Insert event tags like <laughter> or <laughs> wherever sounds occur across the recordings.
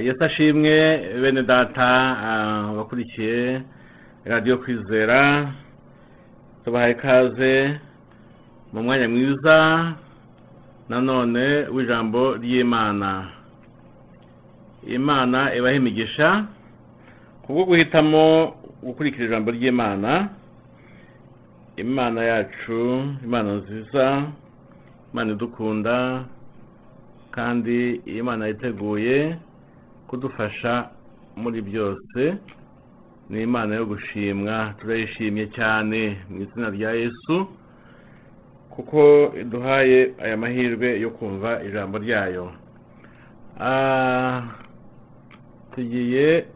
yesu ashimwe bene data abakurikiye radiyo kwizera. Tubahaye ikaze mu mwanya mwiza nanone w'ijambo ry'imana. Imana ibaha imigisha kubwo guhitamo gukurikira ijambo ry'imana. Imana yacu imana nziza imana idukunda kandi imana yiteguye. Kudufasha muri byose. Ni imana yo gushimwa turayishimye cyane mu izina rya yesu kuko iduhaye aya mahirwe yo kumva ijambo ryayo. Tugiye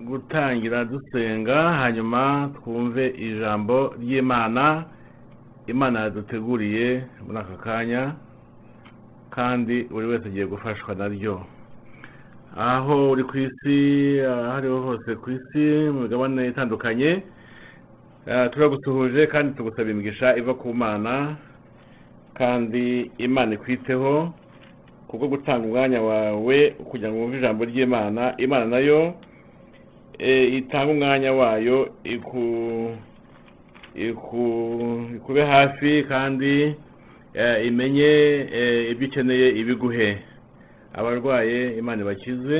gutangira dusenga hanyuma twumve ijambo ry'imana. Imana yaduteguriye muri aka kanya kandi buri wese agiye gufashwa naryo aho uri ku isi aho ariho hose ku isi mu migabane itandukanye. Turagusuhuje kandi tugusaba imigisha iva ku mana kandi imana ikwiteho kubwo gutanga umwanya wawe kugira ngo wumve ijambo ry'imana. Imana na yo itanga umwanya wayo ikube hafi kandi imenye ibyo ukeneye ibiguhe. Abarwaye imana ibakize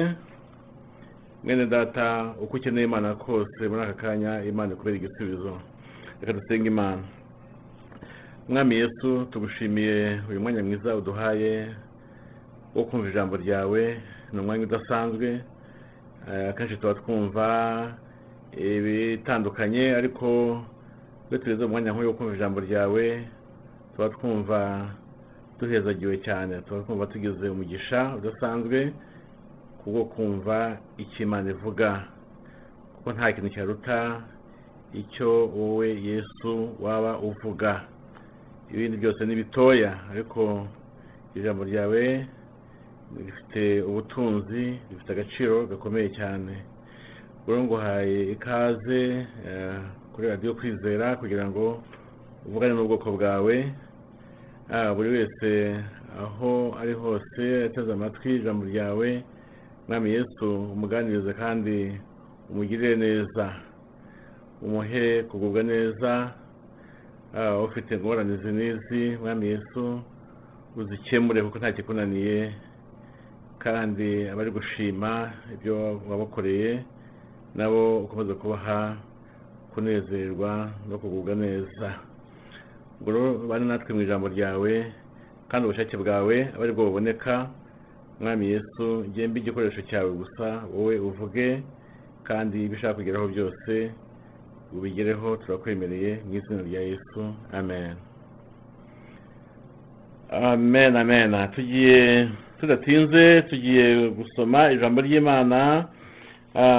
mwene data uko ukeneye imana kose muri aka kanya imana ikubera igisubizo. Reka dusenge imana. Mwami yesu tugushimiye uyu mwanya mwiza uduhaye wo kumva ijambo ryawe. Ni umwanya udasanzwe. Akenshi tuba twumva ibitandukanye ariko iyo tugeze umwanya nk'uyu wo kumva ijambo ryawe tuba twumva duhezagiwe cyane. Twumva tugeze umugisha udasanzwe kubwo kumva icyo imana ivuga. Kuko nta kintu cyaruta icyo wowe yesu waba uvuga. Ibindi byose ni bitoya. Ariko ijambo ryawe rifite ubutunzi rifite agaciro gakomeye cyane. Rero nguhaye ikaze kuri radiyo kwizera kugira ngo uvugane n'ubwoko bwawe. Buri wese aho ari hose ateze amatwi ijambo ryawe mwami yesu umuganirize kandi umugirire neza umuhe kugubwa neza ufite ingorane izi n'izi mwami yesu uzikemure kuko nta kikunaniye kandi abari gushima ibyo wabakoreye nabo ukomeza kubaha kunezerwa no kugubwa neza. Ubwo bane natwe mu ijambo ryawe kandi ubushake bwawe aba ari bwo buboneka. Mwami yesu ngembe igikoresho cyawe gusa wowe uvuge kandi ibyo ushaka kugeraho byose ubigereho turakwemereye mu izina rya yesu. Amen. Amen amen. Tugiye tudatinze tugiye gusoma ijambo ry'imana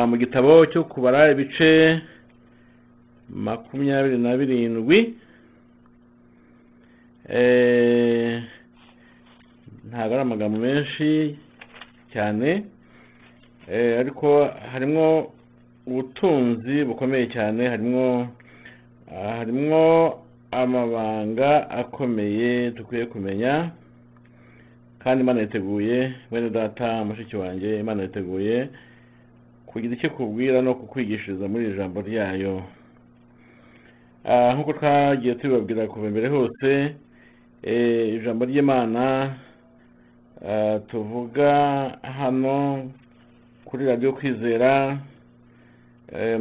mu gitabo cyo kubara ibice makumyabiri na birindwi. Ntabwo ari amagambo menshi cyane. Ariko harimo ubutunzi bukomeye cyane. Harimo harimo amabanga akomeye dukwiye kumenya. Kandi imana yiteguye mwene data mushiki wanjye imana yiteguye kugira icyo kubwira no kukwigishiriza muri iri jambo ryayo. Nk'uko twagiye tubibabwira kuva mbere hose ijambo ry'imana tuvuga hano kuri radiyo kwizera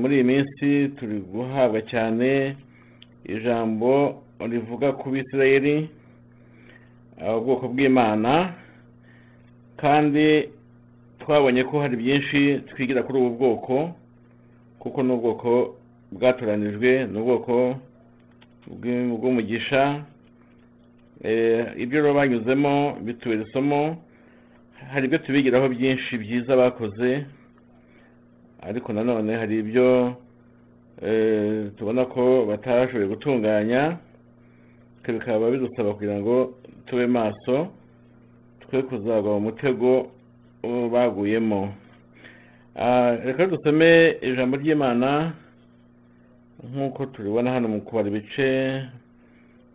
muri iyi minsi turi guhabwa cyane ijambo rivuga ku bisirayeri ubwoko bw'imana kandi twabonye ko hari byinshi twigira kuri ubu bwoko kuko ni ubwoko bwatoranijwe ni ubwoko bw'umugisha ibyo rero banyuzemo bitubera isomo hari ibyo tubigiraho byinshi byiza bakoze ariko nanone hari ibyo tubona ko batashoboye gutunganya bikaba bidusaba kugira ngo tube maso twe kuzagwa mu mutego baguyemo. Reka dusome ijambo ry'imana nk'uko turibona hano mu kubara ibice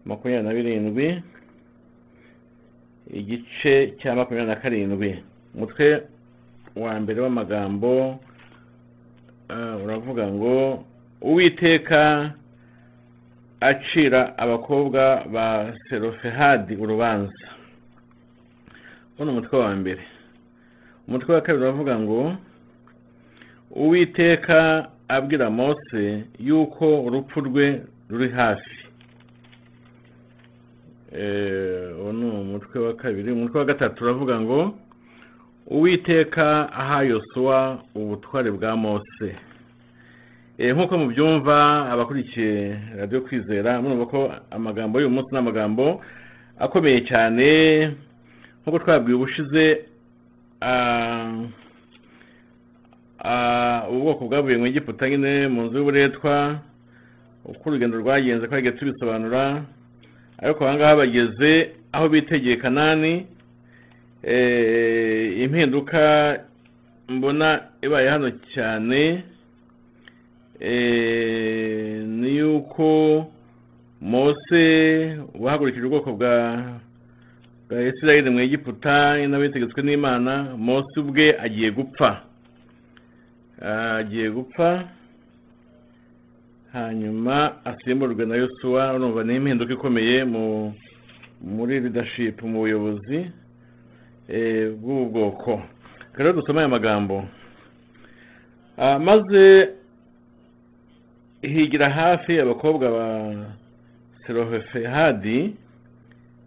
makumyabiri na birindwi igice cya makumyabiri na karindwi. Umutwe wa mbere w'amagambo uravuga ngo uwiteka acira abakobwa ba serofehadi urubanza. Ni umutwe wa mbere. Umutwe wa kabiri uravuga ngo uwiteka abwira mose yuko urupfu rwe ruri hafi. Uwo ni umutwe wa kabiri umutwe wa gatatu uravuga ngo uwiteka aha yosuwa ubutware bwa mose. Eh, nk'uko mubyumva abakurikiye radiyo kwizera murumva ko amagambo y'uyu munsi ni amagambo akomeye cyane nk'uko twabwiye ubushize ubwoko bwavuye mu Egiputa nyine mu nzu y'uburetwa uko urugendo rwagenze twagiye tubisobanura ariko aha ngaha bageze aho bitegeye kanani eh, impinduka mbona ibaye hano cyane eh, ni yuko mose wahagurukije ubwoko bwa bwa isirayeli mu egiputa n'abitegetswe n'imana mose ubwe agiye gupfa. Agiye gupfa. Hanyuma asimburwe na yosuwa urumva ni impinduka ikomeye mu muri leadership mu buyobozi eh, bw'ubu bwoko rero dusome aya magambo. Ah, maze higira hafi abakobwa ba serofehadi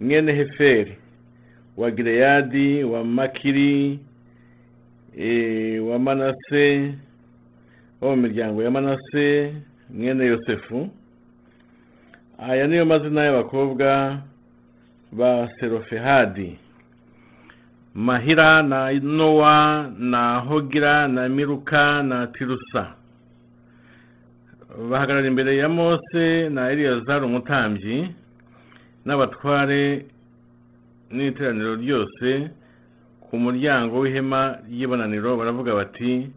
mwene heferi wa gileyadi wa makiri eh, wa manase wo mu miryango ya manase mwene yosefu. Aya niyo mazina y'abakobwa ba serofehadi. Mahira na nowa na hogira na miruka na tirusa. Bahagarara imbere ya mose na eliyazari umutambyi n'abatware n'iteraniro ryose ku muryango w'ihema ry'ibonaniro baravuga bati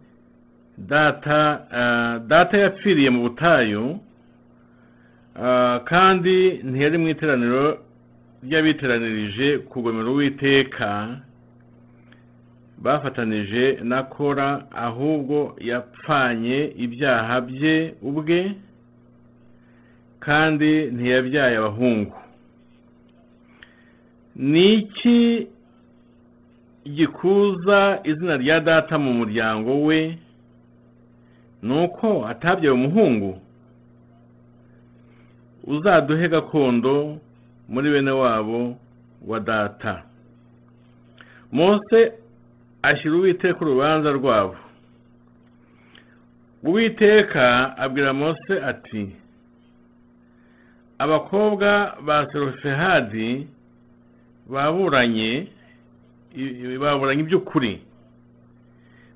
data ah, data yapfiriye mu butayu ah, kandi ntiyari mu iteraniro ry'abiteranirije kugomera uwiteka bafatanije na kora ahubwo yapfanye ibyaha bye ubwe kandi ntiyabyaye abahungu. Ni iki gikuza izina rya data mu muryango we? Ni uko atabyaye umuhungu uzaduhe gakondo muri bene wabo wa data. Mose ashyira uwiteka urubanza rwabo. Uwiteka abwira mose ati abakobwa ba serofehadi baburanye baburanye iby'ukuri.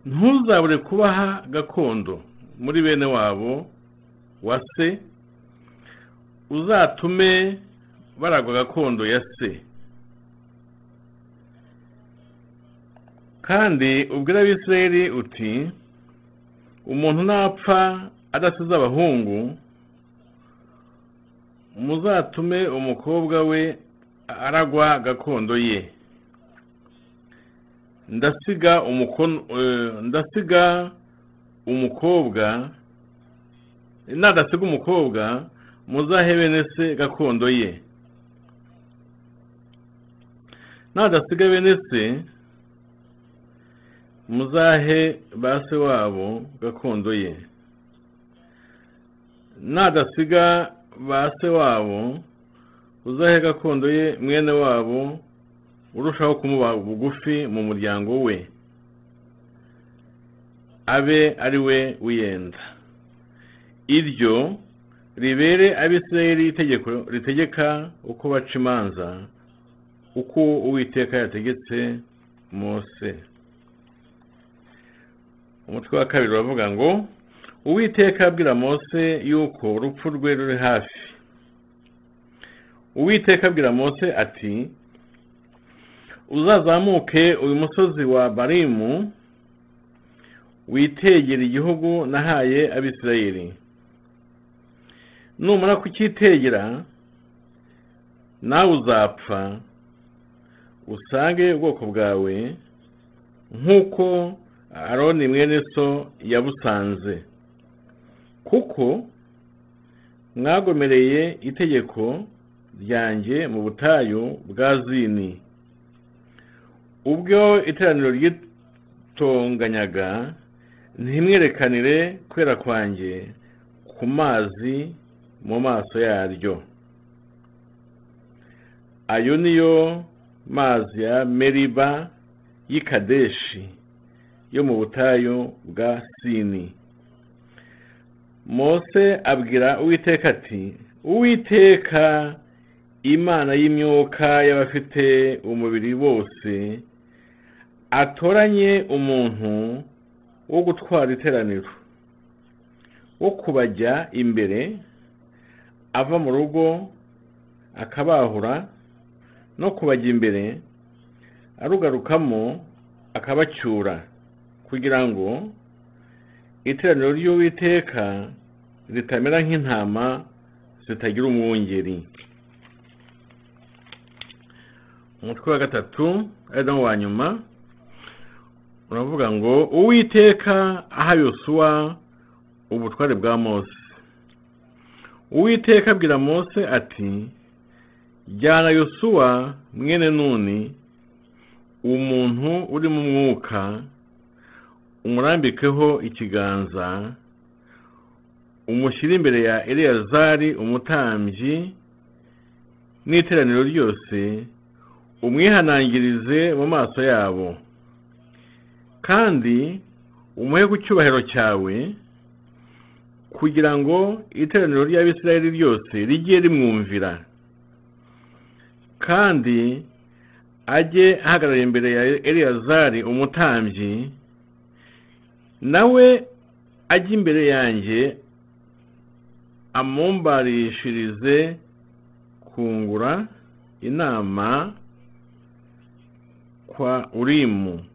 Ntuzabure kubaha gakondo. Muri bene wabo wa se uzatume baragwa gakondo ya se. Kandi ubwira abisirayeli uti umuntu napfa adasize abahungu muzatume umukobwa we aragwa gakondo ye. Ndasiga umukono eh, ndasiga umukobwa nadasiga umukobwa muzahe se gakondo ye. Nadasiga se muzahe ba se wabo gakondo ye. Nadasiga ba se wabo uzahe gakondo ye mwene wabo urushaho kumuba bugufi mu muryango we. Abe ari we wiyenda. Iryo ribere abisirayeli itegeko ritegeka uko baca imanza uko uwiteka yategetse mose. Umutwe wa kabiri uravuga ngo uwiteka abwira mose yuko urupfu rwe ruri hafi. Uwiteka abwira mose ati uzazamuke uyu musozi wa barimu witegera igihugu nahaye abisirayeli. Numara kucyitegera nawe uzapfa usange ubwoko bwawe nk'uko aroni mwene so yabusanze. Kuko mwagomereye itegeko ryanjye mu butayu bwa zini. Ubwo iteraniro ryitonganyaga ntimwerekanire kwera kwanjye ku mazi mu maso yaryo. Ayo niyo mazi ya meriba y'i kadeshi yo mu butayu bwa sini. Mose abwira uwiteka ati uwiteka imana y'imyuka y'abafite umubiri bose atoranye umuntu wo gutwara iteraniro wo kubajya imbere ava mu rugo akabahura no kubajya imbere arugarukamo akabacyura kugira ngo iteraniro ry'uwiteka ritamera nk'intama zitagira umwungeri. Umutwe wa gatatu ari wa nyuma uravuga ngo uwiteka aha yosuwa ubutware bwa mose. Uwiteka abwira mose ati jyana yosuwa mwene nuni umuntu uri mu mwuka umurambikeho ikiganza umushyire imbere ya eleyazari umutambyi n'iteraniro ryose umwihanangirize mu maso yabo. Kandi umuhe ku cyubahiro cyawe kugira ngo iteraniro ry'abisirayeli ryose rijye rimwumvira kandi ajye ahagarara imbere ya eleyazari umutambyi nawe ajye imbere yanjye amumbarishirize kungura inama kwa urimu.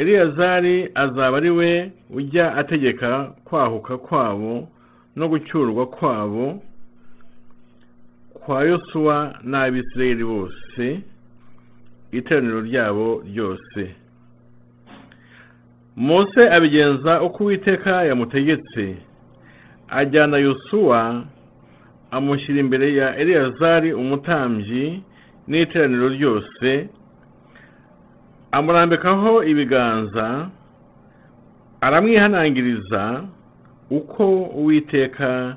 Eleyazari azaba ari we ujya ategeka kwahuka kwabo no gucyurwa kwabo kwa yosuwa n'abisirayeli bose iteraniro ryabo ryose. Mose abigenza uko uwiteka yamutegetse. Ajyana yosuwa amushyira imbere ya eleyazari umutambyi n'iteraniro ryose amurambikaho ibiganza aramwihanangiriza uko uwiteka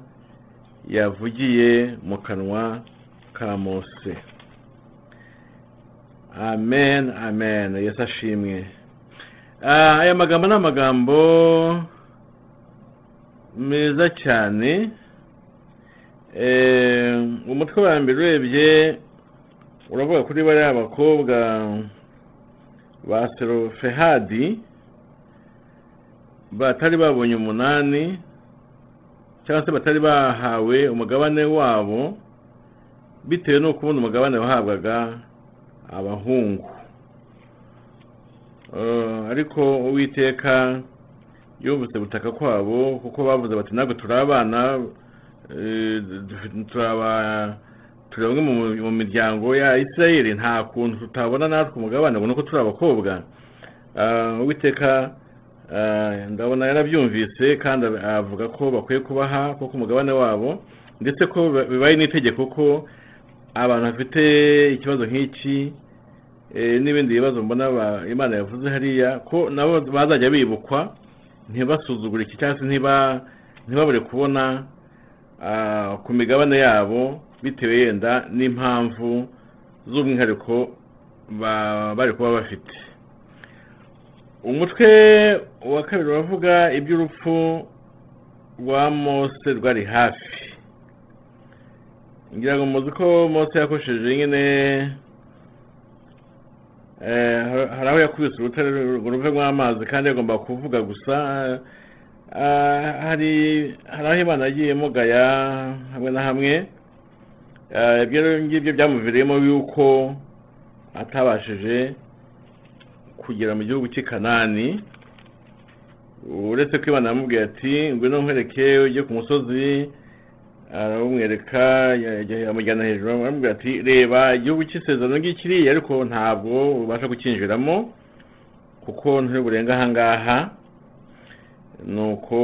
yavugiye mu kanwa ka mose. Amen amen. Yesu ashimwe. Aya magambo ni amagambo meza cyane. Umutwe wa mbere urebye uravuga kuri bariya bakobwa ba serofehadi batari babonye umunani cyangwa se batari bahawe umugabane wabo bitewe n'uko ubundi umugabane wahabwaga abahungu. Ariko uwiteka yumvise butaka kwabo kuko bavuze bati ntabwo turi abana turi bamwe mu miryango ya isirayeli nta kuntu tutabona natwe umugabane ngo nuko turi abakobwa. Uwiteka ndabona yarabyumvise kandi avuga ko bakwiye kubaha kuko umugabane wabo ndetse ko bibaye n'itegeko ko abantu bafite ikibazo nk'iki n'ibindi bibazo mbona imana yavuze hariya ko nabo bazajya bibukwa ntibasuzugure iki cyangwa se ntibabure kubona ku migabane yabo bitewe yenda n'impamvu z'umwihariko bari kuba bafite. Umutwe wa kabiri uravuga iby'urupfu rwa mose rwari hafi. Ngira ngo muzi ko mose yakoresheje nyine hari aho yakubise urutare ruve rw'amazi kandi yagomba kuvuga gusa hari aho imana yagiye mugaya hamwe na hamwe. Ibyo ngibyo byamuviriyemo yuko atabashije kugera mu gihugu cy'i kanani uretse ko imana yamubwiye ati ngwino nkwereke ujye ku musozi aramwereka amujyana hejuru aramubwira ati reba igihugu cy'isezerano ngikiriya ariko ntabwo ubasha kucyinjiramo kuko nturi burenga ahangaha nuko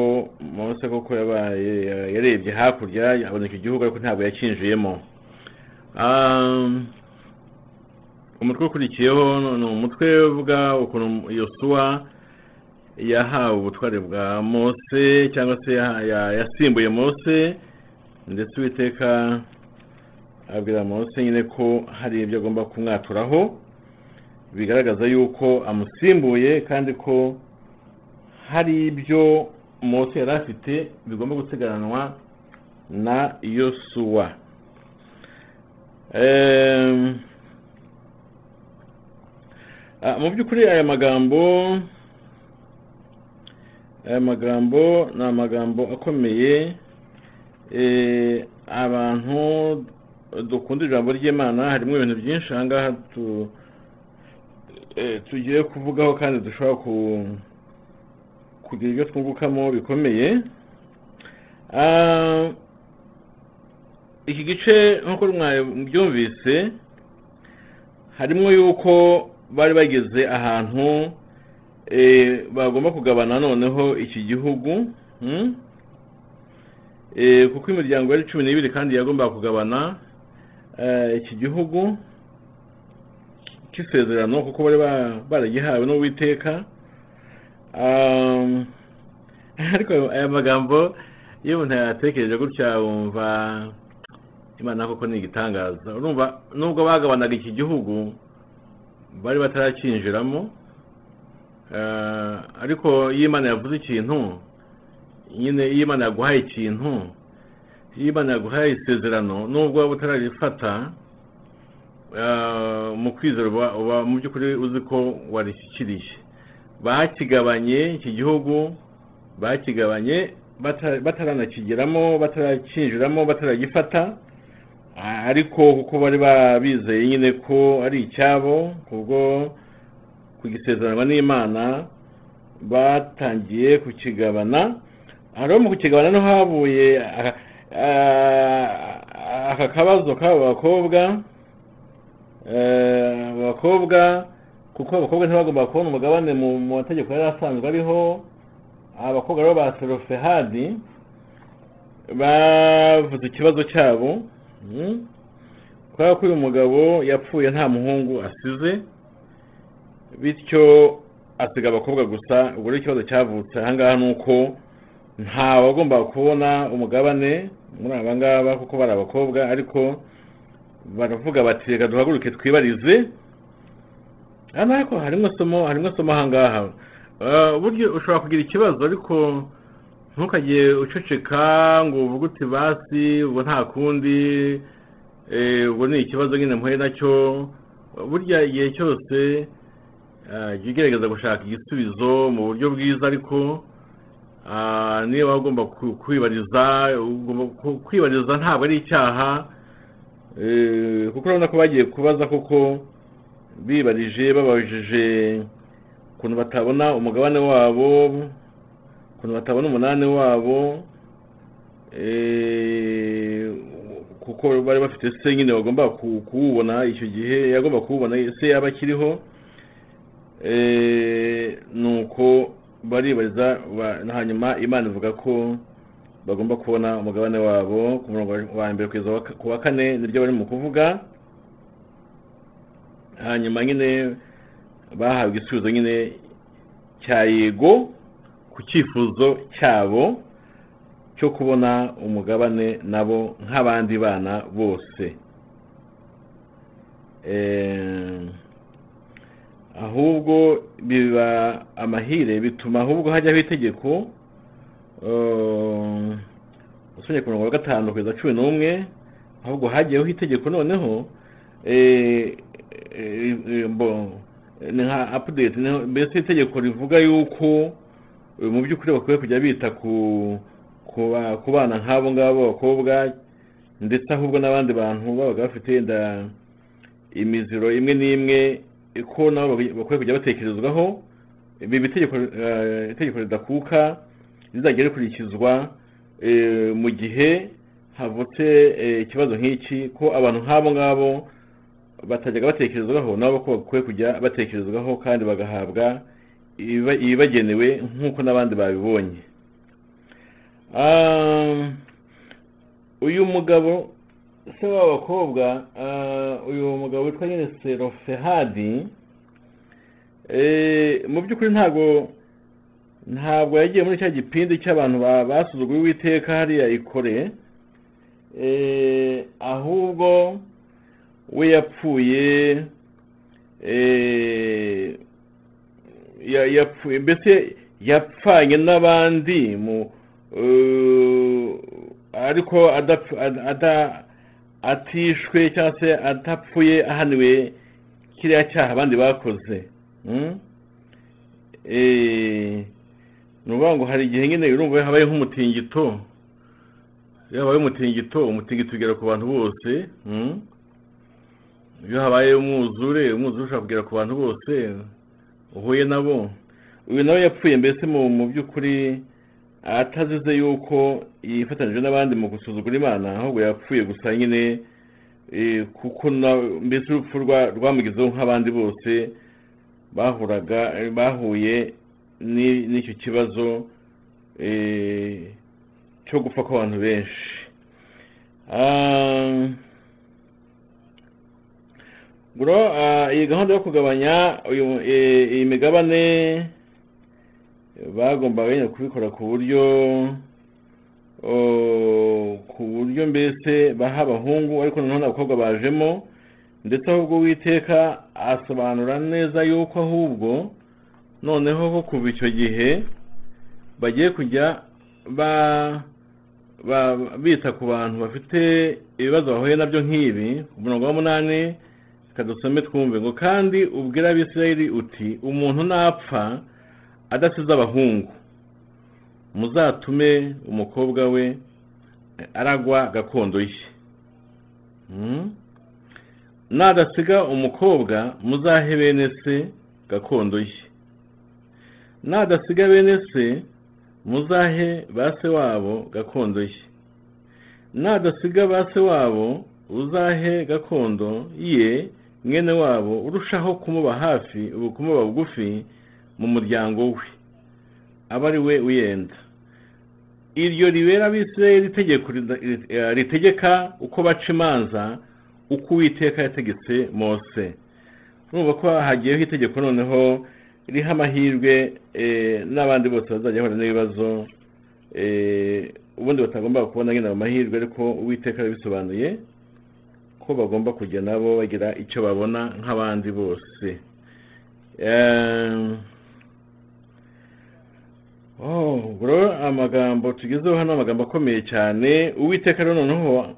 mose koko yabaye yarebye hakurya abona icyo gihugu ariko ntabwo yakinjiyemo. Um, umutwe ukurikiyeho ni umutwe uvuga ukuntu yosuwa yahawe ubutware bwa mose cyangwa se ya- ya- yasimbuye mose ndetse uwiteka abwira mose nyine ko hari ibyo agomba kumwaturaho bigaragaza yuko amusimbuye kandi ko hari ibyo mose yari afite bigomba gusigaranwa na yosuwa. Mu by'ukuri aya magambo aya magambo ni amagambo akomeye. Eh, abantu dukunda ijambo ry'imana harimo ibintu byinshi aha ngaha tu- eh, tugiye kuvugaho kandi dushobora ku kugira ibyo twungukamo bikomeye. Iki gice nk'uko mwabyumvise harimo yuko bari bageze ahantu eh, bagomba kugabana noneho iki gihugu hmm? Eh, kuko imiryango yari cumi n'ibiri kandi yagombaga kugabana eh, iki gihugu cy'isezerano kuko bari ba- baragihawe n'uwiteka <laughs> ariko aya magambo iyo umuntu yatekereje gutya wumva imana koko ni igitangaza urumva nubwo bagabanaga iki gihugu bari batarakinjiramo eh, ariko iyo imana yavuze ikintu nyine iyo imana yaguhaye ikintu iyo imana yaguhaye isezerano nubwo waba utararifata eh, mu kwizera uba mu by'ukuri uzi ko warishyikiriye bakigabanye iki gihugu bakigabanye bata- bataranakigeramo batarakinjiramo bataragifata ariko kuko bari babizeye nyine ko ari icyabo kubwo kugisezeranywa n'imana batangiye kukigabana hariho mu kukigabana no havuye aka- kabazo k'abo bakobwa Eh, abakobwa kuko abakobwa ntibagomba kubona umugabane mu mategeko yari asanzwe ariho abakobwa rero ba serofehadi bavuze ikibazo cyabo kubera ko uyu mugabo yapfuye nta muhungu asize bityo asiga abakobwa gusa. Ubwo rero ikibazo cyavutse. Ahangaha ni uko nta wagomba kubona umugabane muri aba ngaba kuko bari abakobwa ariko baravuga bati reka duhaguruke twibarize. Ariko harimo isomo harimo isomo ahangaha Eh, buryo ushobora kugira ikibazo ariko ntukajye uceceka ngo uvuge uti basi ubwo nta kundi eh, ubwo ni ikibazo nyine mpuye na cyo. Burya igihe cyose eh, jya ugerageza gushaka igisubizo mu buryo bwiza ariko ah, niba ugomba kwibariza ugomba kwibariza ntabwo ari icyaha Eh, kuko urabona ko bagiye kubaza koko bibarije babajije ukuntu batabona umugabane wabo. Ukuntu batabona umunani wabo eh, kuko bari bafite se nyine bagomba ku- kuwubona icyo gihe yagomba kuwubona se yaba akiriho Eh, nuko baribariza ba- hanyuma imana ivuga ko bagomba kubona umugabane wabo ku murongo wa- mbere kugeza ku wa kane ni byo bari mu kuvuga. Hanyuma nyine bahawe igisubizo nyine cya yego. Ku cyifuzo cyabo cyo kubona umugabane nabo nk'abandi bana bose. Eh, ahubwo biba amahire bituma ahubwo hajyaho itegeko eh, usomye ku murongo wa gatanu kugeza cumi n'umwe ahubwo hagiyeho itegeko noneho eh, ni nka ni- mbese itegeko rivuga yuko mu by'ukuri bakwiye kujya bita ku ku ba- ku bana nk'abo ngabo b'abakobwa ndetse ahubwo n'abandi bantu babaga bafite inda imiziro imwe n'imwe ko nabo bakwiye kujya batekerezwaho ibi itegeko eh, ridakuka rizajya rikurikizwa eh, mu gihe havutse eh, ikibazo nk'iki ko abantu nk'abo ngabo batajyaga batekerezwaho nabo ko bakwiye kujya batekerezwaho kandi bagahabwa iba- ibagenewe nk'uko n'abandi babibonye. Ah, uyu mugabo se w'abakobwa ah, uyu mugabo witwa nyine serofehadi eh, mu by'ukuri ntabwo ntabwo yagiye muri cya gipindi cy'abantu ba- basuzuguye uwiteka hariya ikore eh, ahubwo we yapfuye eh, mbese yapfanye n'abandi mu ariko atishwe cyangwa se adapfuye ahaniwe kiriya cyaha abandi bakoze Mm? Eh, ni ukuvuga ngo hari igihe nyine urumva habaye nk'umutingito iyo habaye umutingito umutingito ugera ku bantu bose mm? iyo habaye umwuzure umwuzure ushobora kugera ku bantu bose uhuye nabo. Uyu nawe yapfuye mbese mu by'ukuri atazize yuko yifatanyije n'abandi mu gusuzugura imana ahubwo yapfuye gusa nyine eh, kuko mbese urupfu rwa- rwamugizeho nk'abandi bose bahuraga bahuye ni- n'icyo kibazo eh, cyo gupfa kw'abantu benshi. Ah, iyi gahunda yo kugabanya iyi migabane bagombaga nyine kubikora ku buryo ku buryo mbese baha abahungu ariko noneho n'abakobwa bajemo ndetse ahubwo uwiteka asobanura neza yuko ahubwo noneho ko kuva icyo gihe bagiye kujya bita ku bantu bafite ibibazo bahuye na byo nk'ibi ku murongo wa munani reka dusome twumve ngo kandi ubwira abisirayeli uti umuntu napfa adasize abahungu muzatume umukobwa we aragwa gakondo ye Mm? nadasiga umukobwa muzahe bene se gakondo ye. Nadasiga bene se muzahe ba se wabo gakondo ye. Nadasiga ba se wabo uzahe gakondo ye. Mwene wabo urushaho kumuba hafi kumuba bugufi mu muryango we. Aba ari we uyenda. Iryo ribera abisirayeli eh, ritegeka uko baca imanza uko uwiteka yategetse mose. Urumva ko hagiyeho itegeko noneho riha amahirwe eh, n'abandi bose bazajya bahura n'ibibazo eh, ubundi batagomba kubona nyine ayo mahirwe ariko uwiteka yabisobanuye. Ko bagomba kujya nabo bagira icyo babona nk'abandi bose. Oh amagambo tugezeho hano amagambo akomeye cyane. Uwiteka rero noneho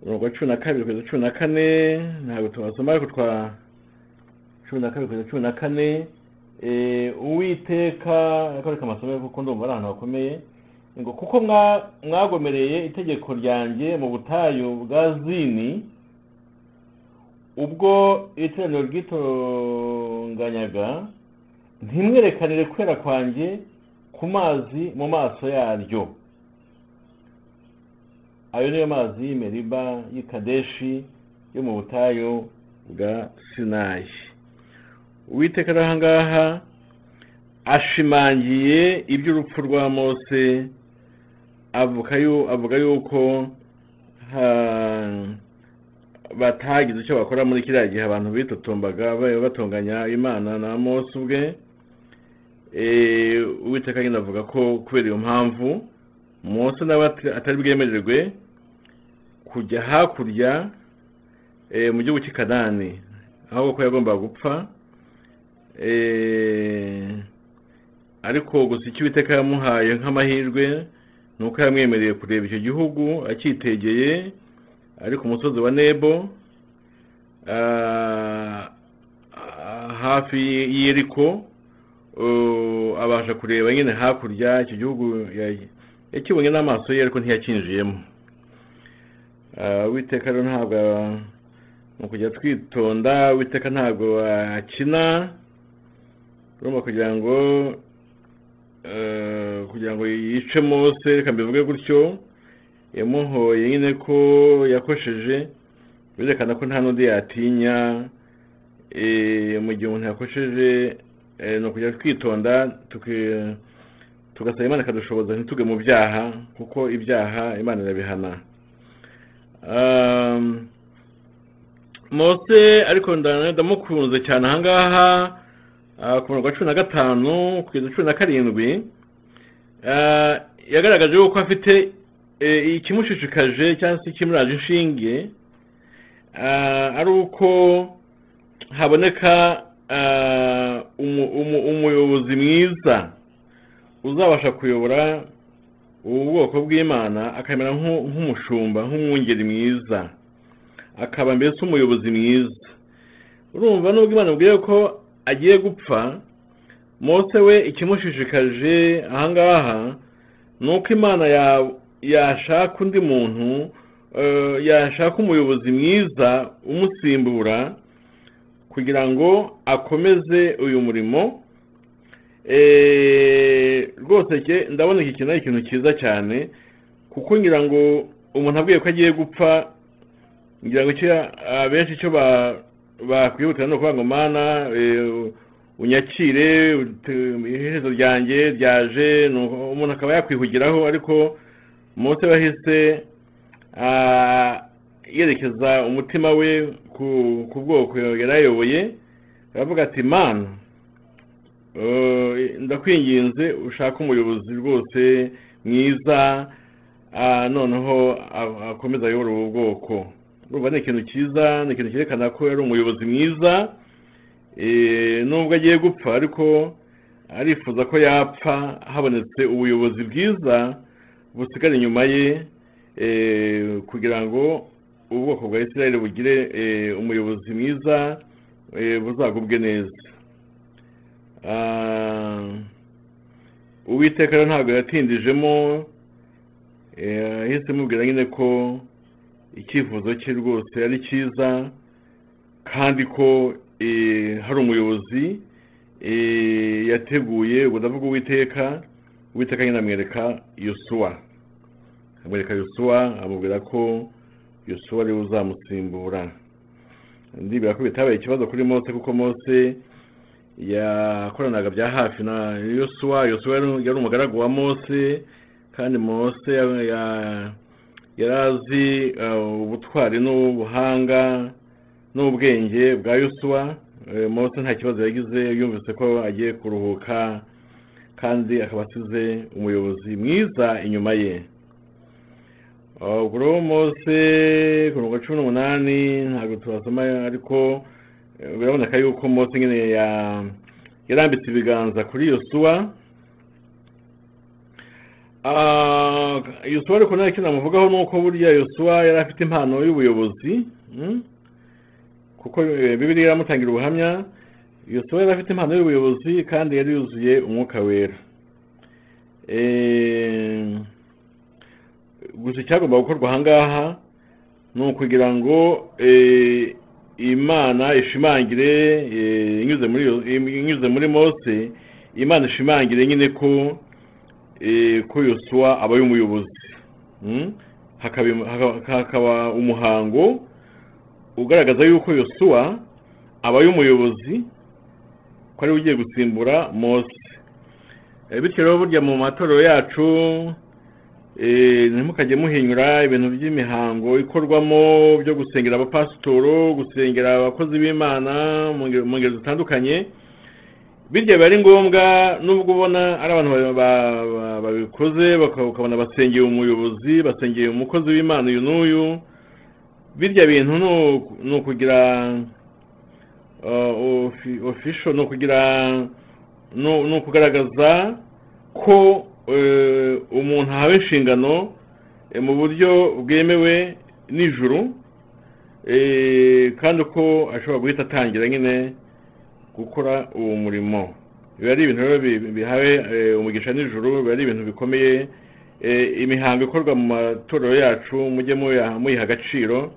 umurongo wa cumi na kabiri kugeza cumi na kane ntabwo tubasoma ariko twa cumi na kabiri kugeza cumi na kane. Eh, uwiteka reka amasome kuko ndumva ari ahantu hakomeye. Ngo kuko mwa- mwagomereye itegeko ryanjye mu butayu bwa zini ubwo iteraniro ryitonganyaga ntimwerekanire kwera kwanjye ku mazi mu maso yaryo. Ayo niyo mazi y'imeriba y'ikadeshi yo mu butayu bwa sinayi uwiteka rero aha ngaha ashimangiye iby'urupfu rwa mose avuga yu- avuga yuko batagize icyo bakora muri kiriya gihe abantu bitotombaga ba- batonganya imana na mose ubwe. Eh, uwiteka nyine avuga ko kubera iyo mpamvu mose nawe atari bwemererwe kujya hakurya eh, mu gihugu cy'i kanani. Ahubwo ko yagombaga gupfa. Eh, ariko gusa icyo uwiteka yamuhaye nk'amahirwe ni uko yamwemereye kureba icyo gihugu acyitegeye ari ku musozi wa nebo ah, ah, hafi y'iyeriko uh, abasha kureba nyine hakurya icyo gihugu ya- yakibonye n'amaso ye ariko ntiyakinjiyemo. Ah, uwiteka rero ntabwo mu kujya twitonda uwiteka ntabwo akina urumva kugira ngo eh, kugira ngo yice mose reka mbivuge gutyo. Yamuhoye nyine ko yakosheje birerekana ko nta n'undi yatinya. Eh, mu gihe umuntu yakosheje eh, ni ukujya twitonda tugasaba imana ikadushoboza ntituge mu byaha kuko ibyaha imana irabihana. Um, mose ariko nda- ndamukunze cyane ahangaha ah, ku murongo wa cumi na gatanu kugeza cumi na karindwi. Yagaragaje yuko afite eh, ikimushishikaje cyangwa se ikimuraje inshinge ah, ari uko haboneka umu- umu- umuyobozi mwiza uzabasha kuyobora ubu bwoko bw'imana akamera nk'u- nk'umushumba nk'umwungeri mwiza. Akaba mbese umuyobozi mwiza. Urumva nubwo imana mubwiye ko agiye gupfa mose we ikimushishikaje ahangaha ni uko imana ya- yashaka undi muntu eh, yashaka umuyobozi mwiza umusimbura kugira ngo akomeze uyu murimo. Eh, rwose ndabona iki kintu ari ikintu cyiza cyane kuko ngira ngo umuntu abwiye ko agiye gupfa ngira ngo abenshi icyo ba- bakwihutira ni ukuvuga ngo mana eh, unyakire iherezo ryanjye ryaje umuntu akaba yakwihugiraho ariko mose wahise ah, yerekeza umutima we ku bwoko yari ayoboye aravuga ati mana ndakwinginze ushake umuyobozi rwose mwiza noneho akomeza ayobora ubu bwoko. Urumva ni ikintu cyiza ni ikintu cyerekana ko yari umuyobozi mwiza nubwo agiye gupfa ariko arifuza ko yapfa habonetse ubuyobozi bwiza busigara inyuma ye eh, kugira ngo ubwoko bwa isirayeli bugire eh, umuyobozi mwiza eh, buzagubwe neza. Ah, uwiteka ntabwo yatindijemo eh, yahise mubwira nyine ko icyifuzo cye rwose ari cyiza kandi ko eh, hari umuyobozi eh, yateguye ubwo ndavuga uwiteka uwiteka nyine amwereka yosuwa amwereka yosuwa amubwira ko yosuwa ari we uzamusimbura. Ndibwira ko bitabaye ikibazo kuri mose kuko mose yakoranaga bya hafi na yosuwa yosuwa yari umugaragu wa mose kandi mose ya- ya- yari azi uh, ubutwari n'ubuhanga n'ubwenge bwa yosuwa Eh, mose nta kibazo yagize yumvise ko agiye kuruhuka kandi akaba asize umuyobozi mwiza inyuma ye ubwo mose ku mirongo cumi n'umunani ntabwo tubasoma ariko eh, biraboneka yuko mose nyine ya- yarambitse ibiganza kuri yosuwa Ah, yosuwa ariko nawe icyo namuvugaho ni uko burya yosuwa yari afite impano y'ubuyobozi mm? Kuko bibiliya iramutangira ubuhamya yosuwa yari afite impano y'ubuyobozi kandi yari yuzuye umwuka wera gusa icyagomba gukorwa ahangaha ni ukugira ngo imana ishimangire inyuze muri mose imana ishimangire nyine ko ko yosuwa aba umuyobozi im- haka- hakaba umuhango ugaragaza yuko yosuwa aba umuyobozi ko ari we ugiye gusimbura mose. Eh, bityo rero burya mu matorero yacu eh, ntimukajye muhinyura ibintu by'imihango ikorwamo byo gusengera abapasitoro gusengera abakozi b'imana mu ngero zitandukanye. Birya biba ari ngombwa nubwo ubona ari abantu ba- ba- ba- babikoze ukabona basengeye umuyobozi basengeye umukozi w'imana uyu n'uyu birya bintu ni uku- ni ukugira ofisho ni ukugira ni ukugaragaza ko eh, umuntu ahawe inshingano eh, mu buryo bwemewe n'ijuru eh, kandi ko ashobora guhita atangira nyine gukora uwo murimo. Biba ari ibintu rero bi- bihawe eh, umugisha n'ijuru biba ari ibintu bikomeye imihango ikorwa mu matorero yacu mujye muyiha agaciro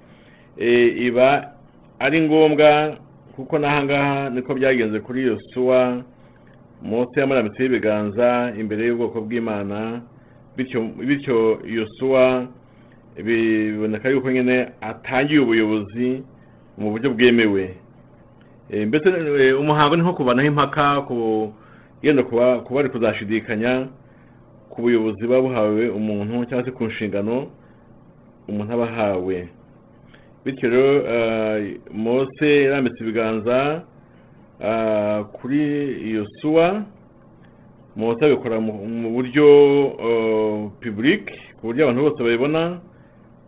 iba ari ngombwa kuko n'ahangaha niko byagenze kuri yosuwa mose yamurambitseho ibiganza imbere y'ubwoko bw'imana bityo bityo yosuwa biboneka yuko nyine atangiye ubuyobozi mu buryo bwemewe. Eh, mbese eh, umuhango ni nko kuvanaho impaka yenda kuba bari kuzashidikanya ku buyobozi buba buhawe umuntu cyangwa se ku nshingano umuntu aba ahawe bityo rero eh, mose yarambitse ibiganza ah, kuri yosuwa mose abikora mu buryo public ku buryo abantu bose babibona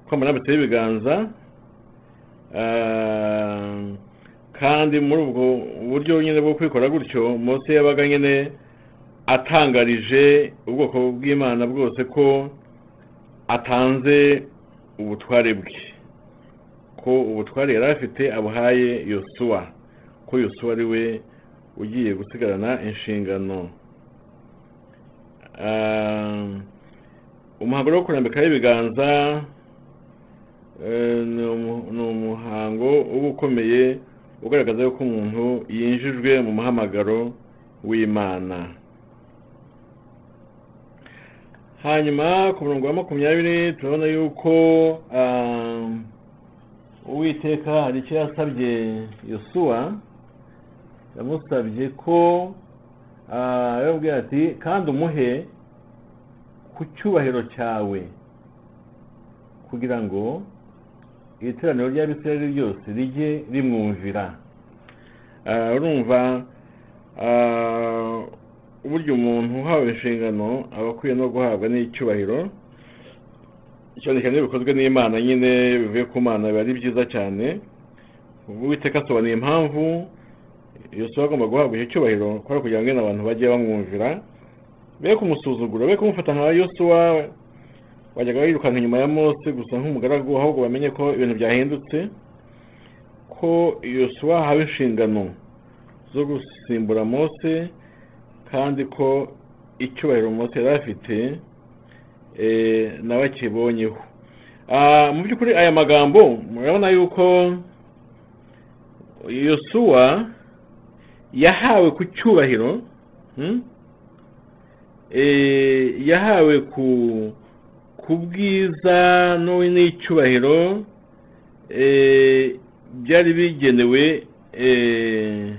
ko amarambitseho ibiganza. Kandi muri ubwo buryo nyine bwo kwikora gutyo mose yabaga nyine atangarije ubwoko bw'imana bwose ko atanze ubutware bwe. Ko ubutware yari afite abuhaye yosuwa ko yosuwa ari we ugiye gusigarana inshingano. Ah, umuhango wo kurambikaho ibiganza eh, ni umu- ni umuhango uba ukomeye ugaragaza yuko umuntu yinjijwe mu muhamagaro w'imana. Hanyuma ku murongo wa makumyabiri turabona yuko ah, uwiteka hari icyo yasabye yosuwa yamusabye ko ah, yababwiye ati kandi umuhe ku cyubahiro cyawe kugira ngo iri teraniro ry'abisirayeli ryose rijye rimwumvira. Ah, urumva ah, burya umuntu uhawe inshingano aba akwiye no guhabwa n'icyubahiro cyane cyane iyo bikozwe n'imana. Nyine bivuye ku mana biba ari byiza cyane. Uwiteka asobanuye impamvu yosuwa agomba guhabwa icyo cyubahiro kubera kugira ngo abantu bajye bamwumvira. Be kumusuzugura be kumufata nka yosuwa. Wajyaga wirukanka inyuma ya mose gusa nk'umugaragu ahubwo bamenye ko ibintu byahindutse ko yosuwa ahawe inshingano zo gusimbura mose kandi ko icyubahiro mose yari afite nawe akibonyeho Ah, mu by'ukuri aya magambo murabona yuko yosuwa yahawe ku cyubahiro hmm? Eh, yahawe ku bwiza n'icyubahiro eh, byari bigenewe eh,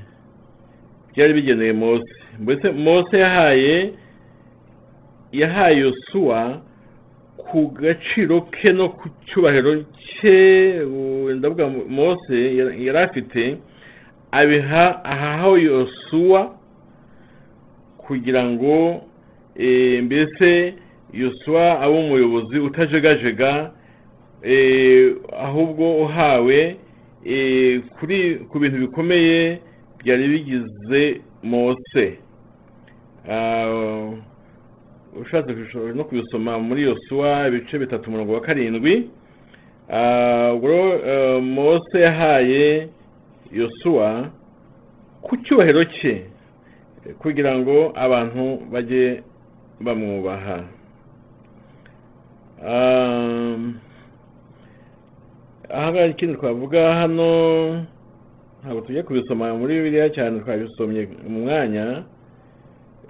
byari bigenewe mose mbese mose yahaye yahaye yosuwa ku gaciro ke no ku cyubahiro cye ndavuga mose yar- yari afite abiha ahaho yosuwa kugira ngo mbese yosuwa abe umuyobozi utajegajega ahubwo uhawe kuri ku bintu bikomeye byari bigize mose ushatse no kubisoma muri yosuwa ibice bitatu umurongo wa karindwi. Ah, ubwo rero, eh, mose yahaye yosuwa ku cyubahiro cye kugira ngo abantu bajye bamwubaha. Um, aha ngaha ikindi twavuga hano ntabwo tujya kubisoma. Muri bibiliya cyane twabisomye mu mwanya.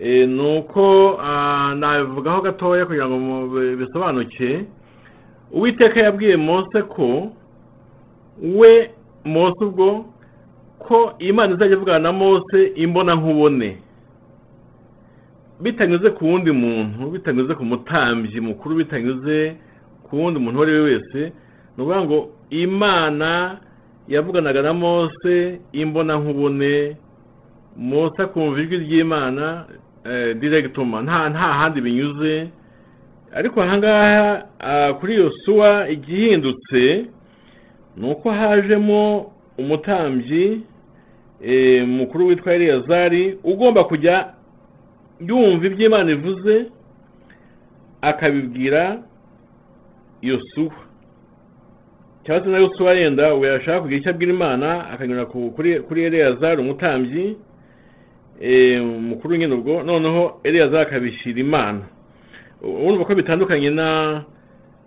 Ni uko ah, nabivugaho gatoya kugira ngo bisobanuke. Uwiteka yabwiye mose ko we mose ubwo ko imana izajya ivugana na mose imbona nkubone bitanyuze ku wundi muntu bitanyuze ku mutambyi mukuru bitanyuze ku wundi muntu uwo ari we wese. Ni ukuvuga ngo imana yavuganaga na mose imbona nkubone mose akumva ijwi ry'imana eh, diregitoma nta nta handi binyuze ariko aha ngaha ah, kuri yosuwa igihindutse ni uko hajemo umutambyi mukuru witwa eliyazari ugomba kujya yumva ibyo imana ivuze akabibwira yosuwa cyangwa se na yosuwa yenda yashaka kugira icyo abwira imana akanyura ku- kuri eleyazari umutambyi mukuru nyine ubwo noneho eleyazari akabishyira imana. Urumva ko bitandukanye na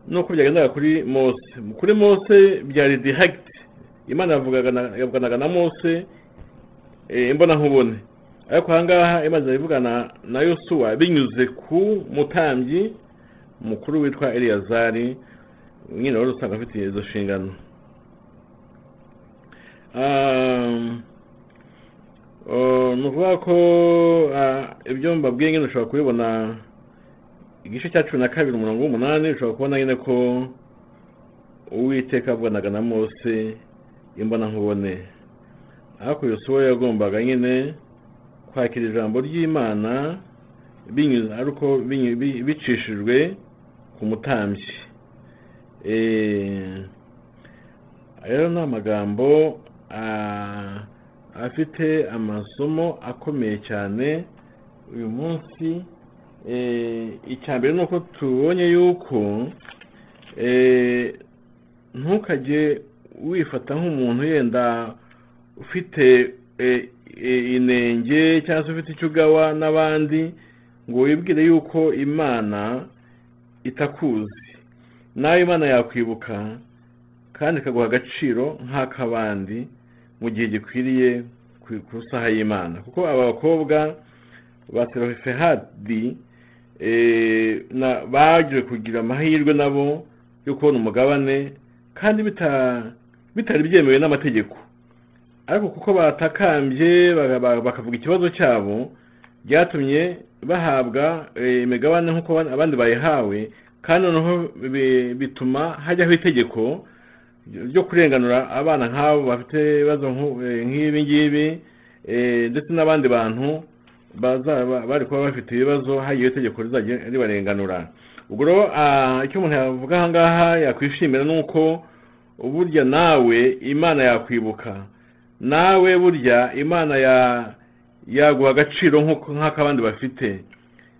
nuko byagendaga kuri mose. Kuri mose byari direct imana yavuganaga na mose eh, imbona nkubone ariko aha ngaha imana ivugana na yosuwa binyuze ku mutambyi mukuru witwa eliyazari nyine wari usanga afite izo nshingano. Ni ukuvuga ko ibyo mbabwiye nyine ushobora kubibona igice cya cumi na kabiri umurongo w'umunani ushobora kubona nyine ko uwiteka avuganaga na mose imbona nkubone. Ariko yosuwa yagombaga nyine kwakira ijambo ry'imana binyuze ariko bicishijwe ku mutambyi. Eh, rero ni amagambo ah, afite amasomo akomeye cyane. Uyu munsi eh, icya mbere ni uko tubonye yuko eh, ntukajye wifata nk'umuntu yenda ufite eh, inenge cyangwa se ufite icyo ugawa n'abandi ngo wibwire yuko imana itakuzi. Nawe imana yakwibuka kandi ikaguha agaciro nk'ak'abandi mu gihe gikwiriye ku isaha y'imana. Kuko aba bakobwa ba serofehadi baje kugira amahirwe nabo yo kubona umugabane kandi bita- bitari byemewe n'amategeko. Ariko kuko batakambye bakavuga ikibazo cyabo byatumye bahabwa eh, imigabane nk'uko abandi- bayihawe kandi noneho bi- bituma hajyaho itegeko ryo kurenganura abana nk'abo bafite ibibazo eh, nk'ibi ngibi eh, ndetse n'abandi bantu baza- ba- bari kuba bafite ibibazo hagiyeho itegeko rizajya ribarenganura. Ubwo rero ah, icyo umuntu yavuga aha ngaha yakwishimira ni uko burya nawe imana yakwibuka. Nawe burya imana ya yaguha agaciro nk'uko- nk'ak'abandi bafite.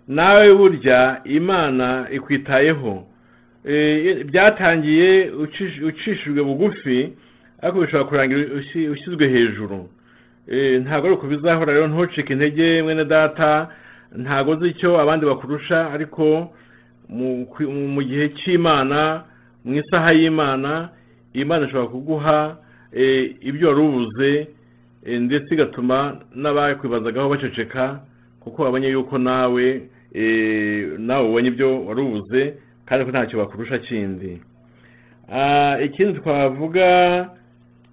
Nawe burya imana ikwitayeho. Eh, byatangiye ucish- ucishijwe bugufi ariko bishobora kurangira ushyizwe hejuru. Eh, ntabwo ari uko bizahora rero ntucike intege mwene data. Ntabwo uzi icyo abandi bakurusha ariko mu gihe cy'imana mu isaha y'imana imana ishobora kuguha eh, ibyo wari ubuze eh, ndetse igatuma n'abakwibazagaho baceceka kuko babonye yuko nawe eh, nawe ubonye ibyo wari ubuze. Kandi ko ntacyo bakurusha kindi. Ah, ikindi twavuga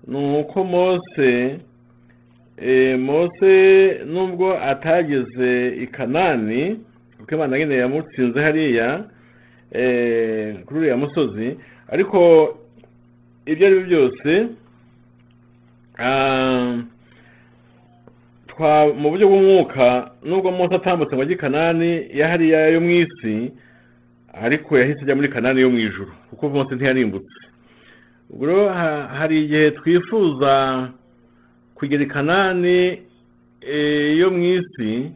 ni uko mose eh, mose nubwo atageze i kanani kuko imana nyine yamutsinze hariya eh, kuri uriya musozi ariko ibyo ari byo byose ah, mu buryo bw'umwuka nubwo mose atambutse ngo ajye i kanani ya hariya yo mu isi ariko yahise ajya muri kanani yo mu ijuru kuko mose ntiyarimbutse. Ubwo rero ha- hari igihe twifuza kugera i kanani eh, yo mu isi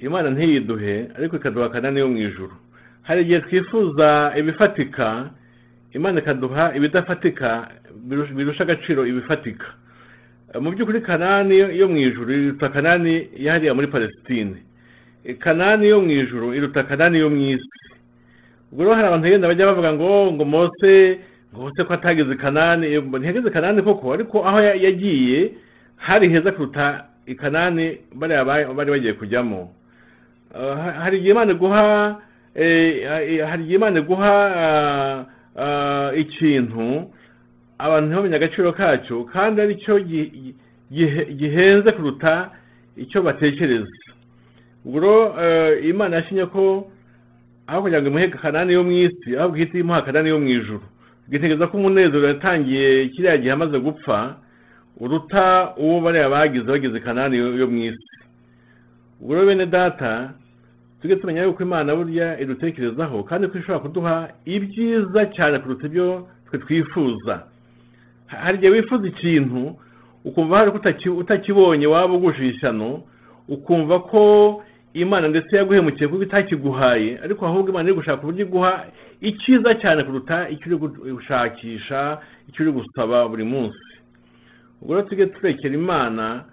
imana ntiyiduhe ariko ikaduha kanani yo mu ijuru. Hari igihe twifuza ibifatika imana ikaduha ibidafatika birusha- agaciro ibifatika. Mu by'ukuri kanani yo- mu ijuru iruta kanani yahariya muri palestine. Kanani yo mu ijuru iruta kanani yo mu isi. Ubwo rero hari abantu yenda bajya bavuga ngo ngo mose ngo mose ko atageze kanani ntiyageze i kanani koko ariko aho ya- yagiye hari heza kuruta i kanani bariya ba- bari bagiye kujyamo ha- hari igihe imana eh, hari igihe imana ah, ikintu abantu ntibamenye agaciro kacyo kandi ari cyo gi- gi- gihe- gihenze kuruta icyo batekereza ubwo rero imana yashinye ko aho kugira ngo imuhe kanani yo mu isi ahubwo ihita imuha kanani yo mu ijuru. Igitegereza ko umunezero yatangiye kiriya gihe amaze gupfa uruta uwo bariya bagize bageze kanani yo mu isi. Ubwo bene data tujye tumenya yuko imana burya idutekerezaho kandi ko ishobora kuduha ibyiza cyane kuruta ibyo twe twifuza. Ha- hari igihe wifuza ikintu ukumva hari utakibonye waba ugushije ishyano ukumva ko imana ndetse yaguhemukiye kuko itakiguhaye. Ariko ahubwo imana iri gushaka uburyo iguha icyiza cyane kuruta icyo uri gushakisha icyo uri gusaba buri munsi. Ubwo rero tujye turekera imana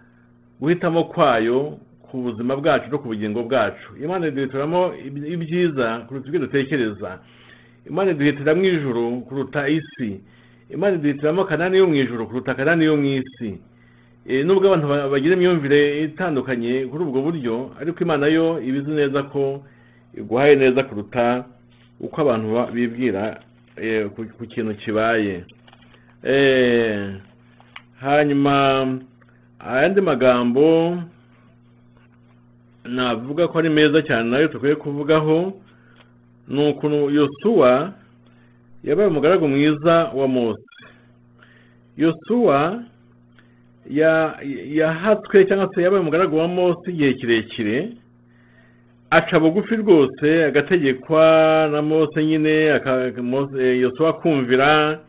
guhitamo kwayo ku buzima bwacu no ku bugingo bwacu. Imana iduhitiramo iby- ibyiza kuruta ibyo dutekereza. Imana iduhitiramo ijuru kuruta isi. Imana iduhitiramo kanani yo mu ijuru kuruta kanani yo mu isi nubwo abantu ba- bagira imyumvire itandukanye kuri ubwo buryo ariko imana yo iba izi neza ko iguhaye neza kuruta uko abantu ba- bibwira ku kintu kibaye hanyuma ayandi magambo navuga ko ari meza cyane na yo tukwiye kuvugaho ni ukuntu yosuwa yabaye umugaragu mwiza wa mose yosuwa yahatswe cyangwa se yabaye umugaragu wa mose igihe kirekire aca bugufi rwose agategekwa na mose nyine yosuwa akumvira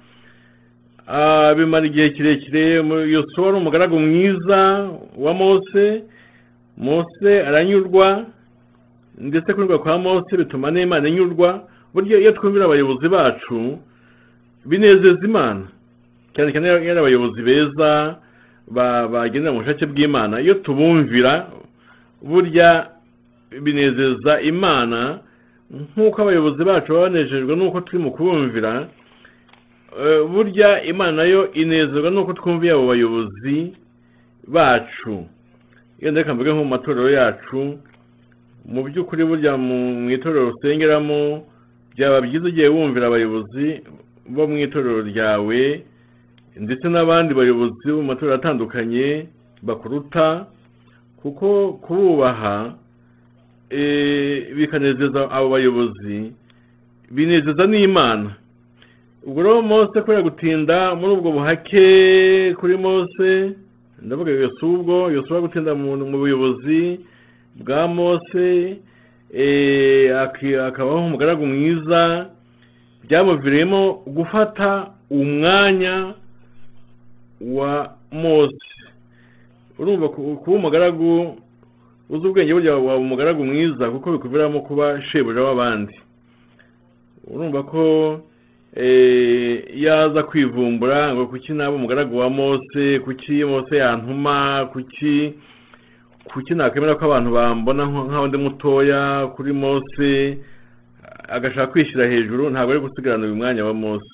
bimara igihe kirekire yosuwa ari umugaragu mwiza wa mose mose aranyurwa ndetse kunyurwa kwa mose bituma n'imana inyurwa burya iyo twumvira abayobozi bacu binezeza imana. Cyane cyane iyo ari abayobozi beza bagendera mu bushake bw'imana. Iyo tubumvira burya binezeza imana nk'uko abayobozi bacu baba banejejwe n'uko turi mu kubumvira burya imana na yo inezezwa n'uko twumviye abo bayobozi bacu. Iyo ndeka mvuge nko mu matorero yacu mu by'ukuri burya mu itorero rusengeramo byaba byiza ugiye wumvira abayobozi bo mu itorero ryawe ndetse n'abandi bayobozi bo mu matorero atandukanye bakuruta kuko kububaha bikanezeza abo bayobozi binezeza n'imana. Ubwo rero mose kubera gutinda muri ubwo buhake kuri mose ndavuga yosuwa yosuwa gutinda mu buyobozi bwa mose akabaho umugaragu mwiza byamuviriyemo gufata umwanya wa mose. Urumva kuba umugaragu uzi ubwenge burya waba umugaragu mwiza kuko bikuviramo kuba shebuja w'abandi. Urumva ko yaza kwivumbura ngo kuki naba umugaragu wa mose kuki mose yantuma kuki kuki nakwemera ko abantu bambona nk'aho ndi mutoya kuri mose agashaka kwishyira hejuru ntabwo ari gusigarana uyu mwanya wa mose.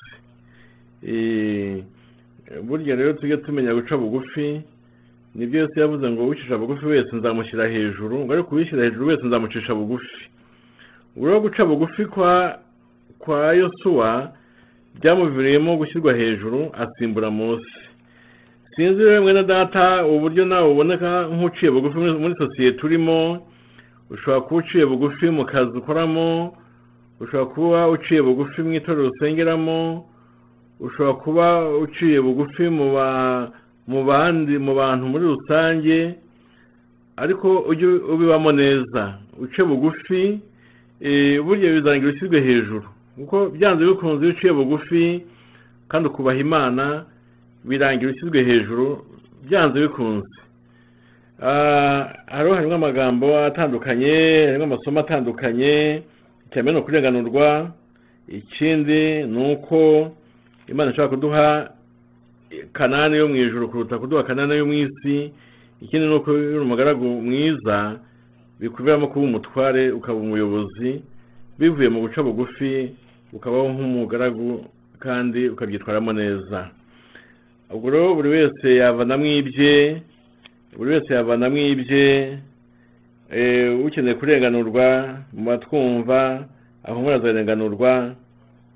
Burya rero tujye tumenya guca bugufi ni byo yose yavuze ngo uwicisha bugufi wese nzamushyira hejuru ngo ariko uwishyira hejuru wese nzamucisha bugufi. Rero guca bugufi kwa kwa yosuwa byamuviriyemo gushyirwa hejuru asimbura mose. Sinzi rero mwene data ubu buryo nawe uboneka nk'uciye bugufi muri sosiyete turimo. Ushobora kuba uciye bugufi mu kazi ukoramo ushobora kuba uciye bugufi mu itorero usengeramo ushobora kuba uciye bugufi mu bandi mu bantu muri rusange ariko ujye ubibamo neza. Uce bugufi burya bizangira ushyirwe hejuru. Kuko byanze bikunze iyo uciye bugufi kandi ukubaha imana birangira ushyizwe hejuru byanze bikunze. Hariho harimo amagambo atandukanye harimo amasomo atandukanye cyane ni ukurenganurwa ikindi ni uko imana ishobora kuduha kanani yo mu ijoro kuruta kuduha kanani yo mu isi. Ikindi ni uko uri umugaragu mwiza bikuberamo kuba umutware ukaba umuyobozi bivuye mu guca bugufi ukabaho nk'umugaragu kandi ukabyitwaramo neza. Ubwo rero buri wese yavanamo ibye buri wese yavanamo ibye ukeneye kurenganurwa mu batwumva aho muri azarenganurwa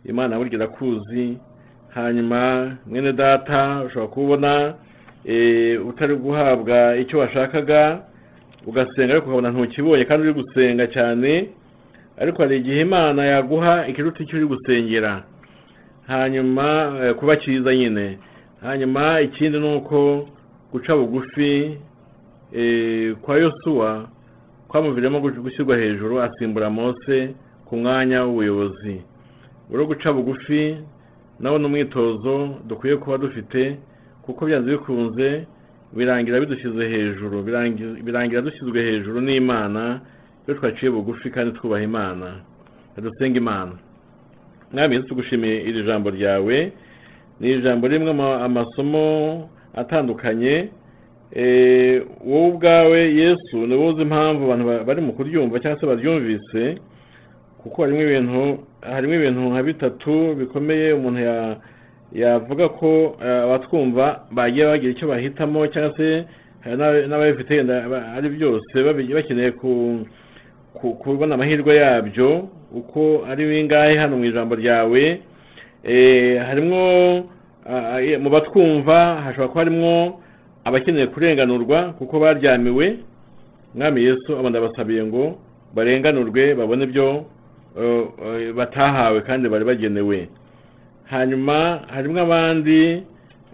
imana burya irakuzi hanyuma mwene data ushobora kubona utari guhabwa icyo washakaga ugasenga ariko ukabona ntukibonye kandi uri gusenga cyane ariko hari igihe imana yaguha ikiruta icyo uri gusengera. Hanyuma kuba cyiza nyine. Hanyuma ikindi ni uko guca bugufi kwa yosuwa kwamuviramo gushyirwa hejuru asimbura mose ku mwanya w'ubuyobozi. Uri guca bugufi nawo ni umwitozo dukwiye kuba dufite kuko byanze bikunze birangira bidushyize hejuru birangira dushyizwe hejuru n'imana iyo twaciye bugufi kandi twubaha imana. Dusenga imana. Mwami tugushimiye iri jambo ryawe. Ni ijambo rimwe amasomo atandukanye. Wowe ubwawe yesu ni wowe uzi impamvu abantu bari mu kuryumva cyangwa se baryumvise. Kuko harimo ibintu harimo ibintu nka bitatu bikomeye umuntu yavuga ko abatwumva bagiye bagira icyo bahitamo cyangwa se n'ababifite ari byose bakeneye kubona amahirwe yabyo uko ari bingahe hano mu ijambo ryawe harimo mu batwumva hashobora kuba harimo abakeneye kurenganurwa kuko baryamiwe mwami yesu aba ndabasabiye ngo barenganurwe babone ibyo eh, eh, batahawe kandi bari bagenewe. Hanyuma harimo abandi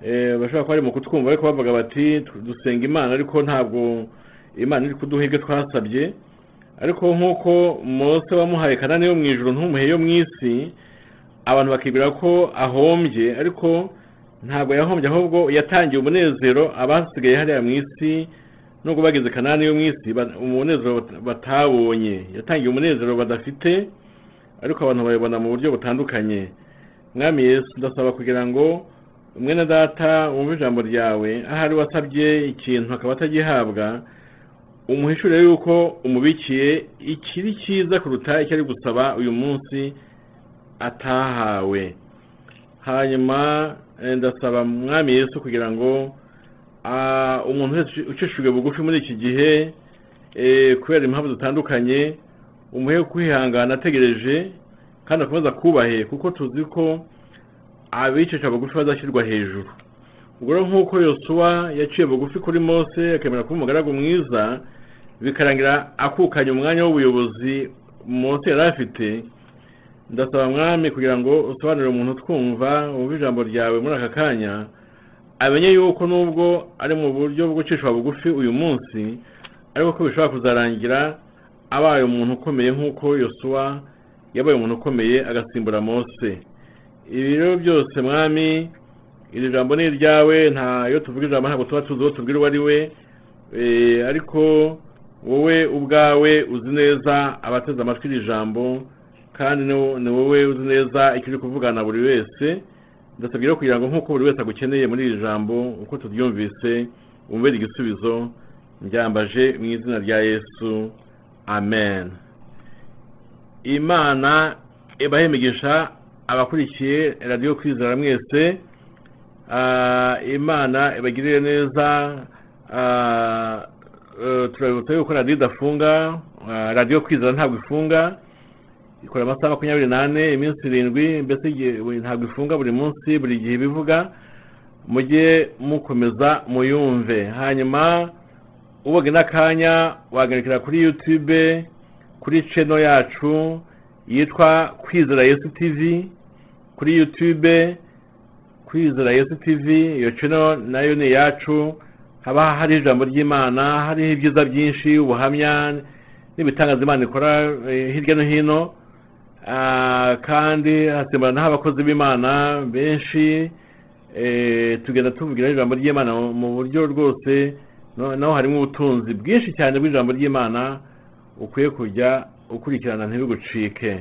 eh, bashobora kuba bari mu kutwumva ariko bavuga bati dusenga imana ariko ntabwo imana iri kuduha ibyo twasabye. Ariko nk'uko mose wamuhaye kanani yo mu ijoro ntumuhe yo mu isi abantu bakibwira ko ahombye. Ariko ntabwo yahombye ahubwo yatangiye umunezero abasigaye hariya mu isi nubwo bageze kanani yo mu isi umunezero bat- batabonye yatangiye umunezero badafite. Ariko abantu babibona mu buryo butandukanye. Mwami yesu ndasaba kugira ngo mwene data wumve ijambo ryawe ahari wasabye ikintu akaba atagihabwa umuhishurire yuko umubikiye ikiri cyiza kuruta icyo ari gusaba uyu munsi atahawe. Hanyuma eh, ndasaba mwami yesu kugira ngo ah, umuntu wese ucishijwe bugufi muri iki gihe eh, kubera impamvu zitandukanye umuhe kwihangana ategereje kandi akomeza kubahe kuko tuzi ko abicisha bugufi bazashyirwa hejuru. Ubwo rero nk'uko yosuwa yaciye bugufi kuri mose akemera kuba umugaragu mwiza bikarangira akukanye umwanya w'ubuyobozi mose yari afite. Ndasaba mwami kugira ngo usobanurire umuntu twumva wumva ijambo ryawe muri aka kanya amenye yuko nubwo ari mu buryo bwo gucishwa bugufi uyu munsi ariko ko bishobora kuzarangira abaye umuntu ukomeye nk'uko yosuwa yabaye umuntu ukomeye agasimbura mose. Ibi rero byose mwami iri jambo ni iryawe nta iyo tuvuga ijambo ntabwo tuba tuzi uwo tubwira uwo ari we. Eh, ariko wowe ubwawe uzi neza abateze amatwi iri jambo kandi ni- wowe uzi neza icyo uri kuvugana na buri wese. Ndasabye rero kugira ngo nk'uko buri wese agukeneye muri iri jambo uko turyumvise wumvire igisubizo. Mbyambaje mu izina rya yesu. Amen. Imana ibahe imigisha abakurikiye radiyo kwizera mwese Ah, imana ibagirire neza Ah, eh, turabibutsa yuko radiyo idafunga Ah, radiyo kwizera ntabwo ifunga ikora amasaha makumyabiri n'ane iminsi irindwi mbese ntabwo ifunga buri munsi buri gihe ibivuga mujye mukomeza muyumve. Hanyuma uboge n'akanya wagarukira kuri youtube kuri channel yacu yitwa kwizera yesu tv kuri youtube kwizera yesu tv iyo channel na yo ni iyacu haba hari ijambo ry'imana hariho ibyiza byinshi ubuhamya n'ibitangaza imana ikora eh, hirya no hino. Ah, kandi hasimburanaho abakozi b'imana benshi eh, tugenda tuvugira ijambo ry'imana mu buryo rwose no- naho harimo ubutunzi bwinshi cyane bw'ijambo ry'imana ukwiye kujya ukurikirana ntibigucike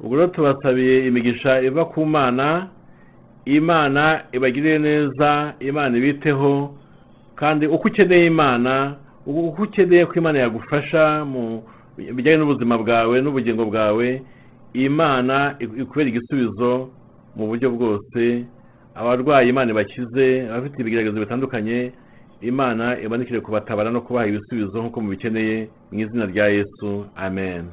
ubwo rero tubasabiye imigisha iva ku mana imana ibagirire neza imana ibiteho kandi uko ukeneye imana uko ukeneye ko imana yagufasha mu bijyanye n'ubuzima bwawe n'ubugingo bwawe imana ikubera igisubizo mu buryo bwose. Abarwayi imana ibakize abafite ibigeragezo bitandukanye imana ibandikire kubatabara no kubaha ibisubizo nk'uko mubikeneye mu izina rya yesu. Amen.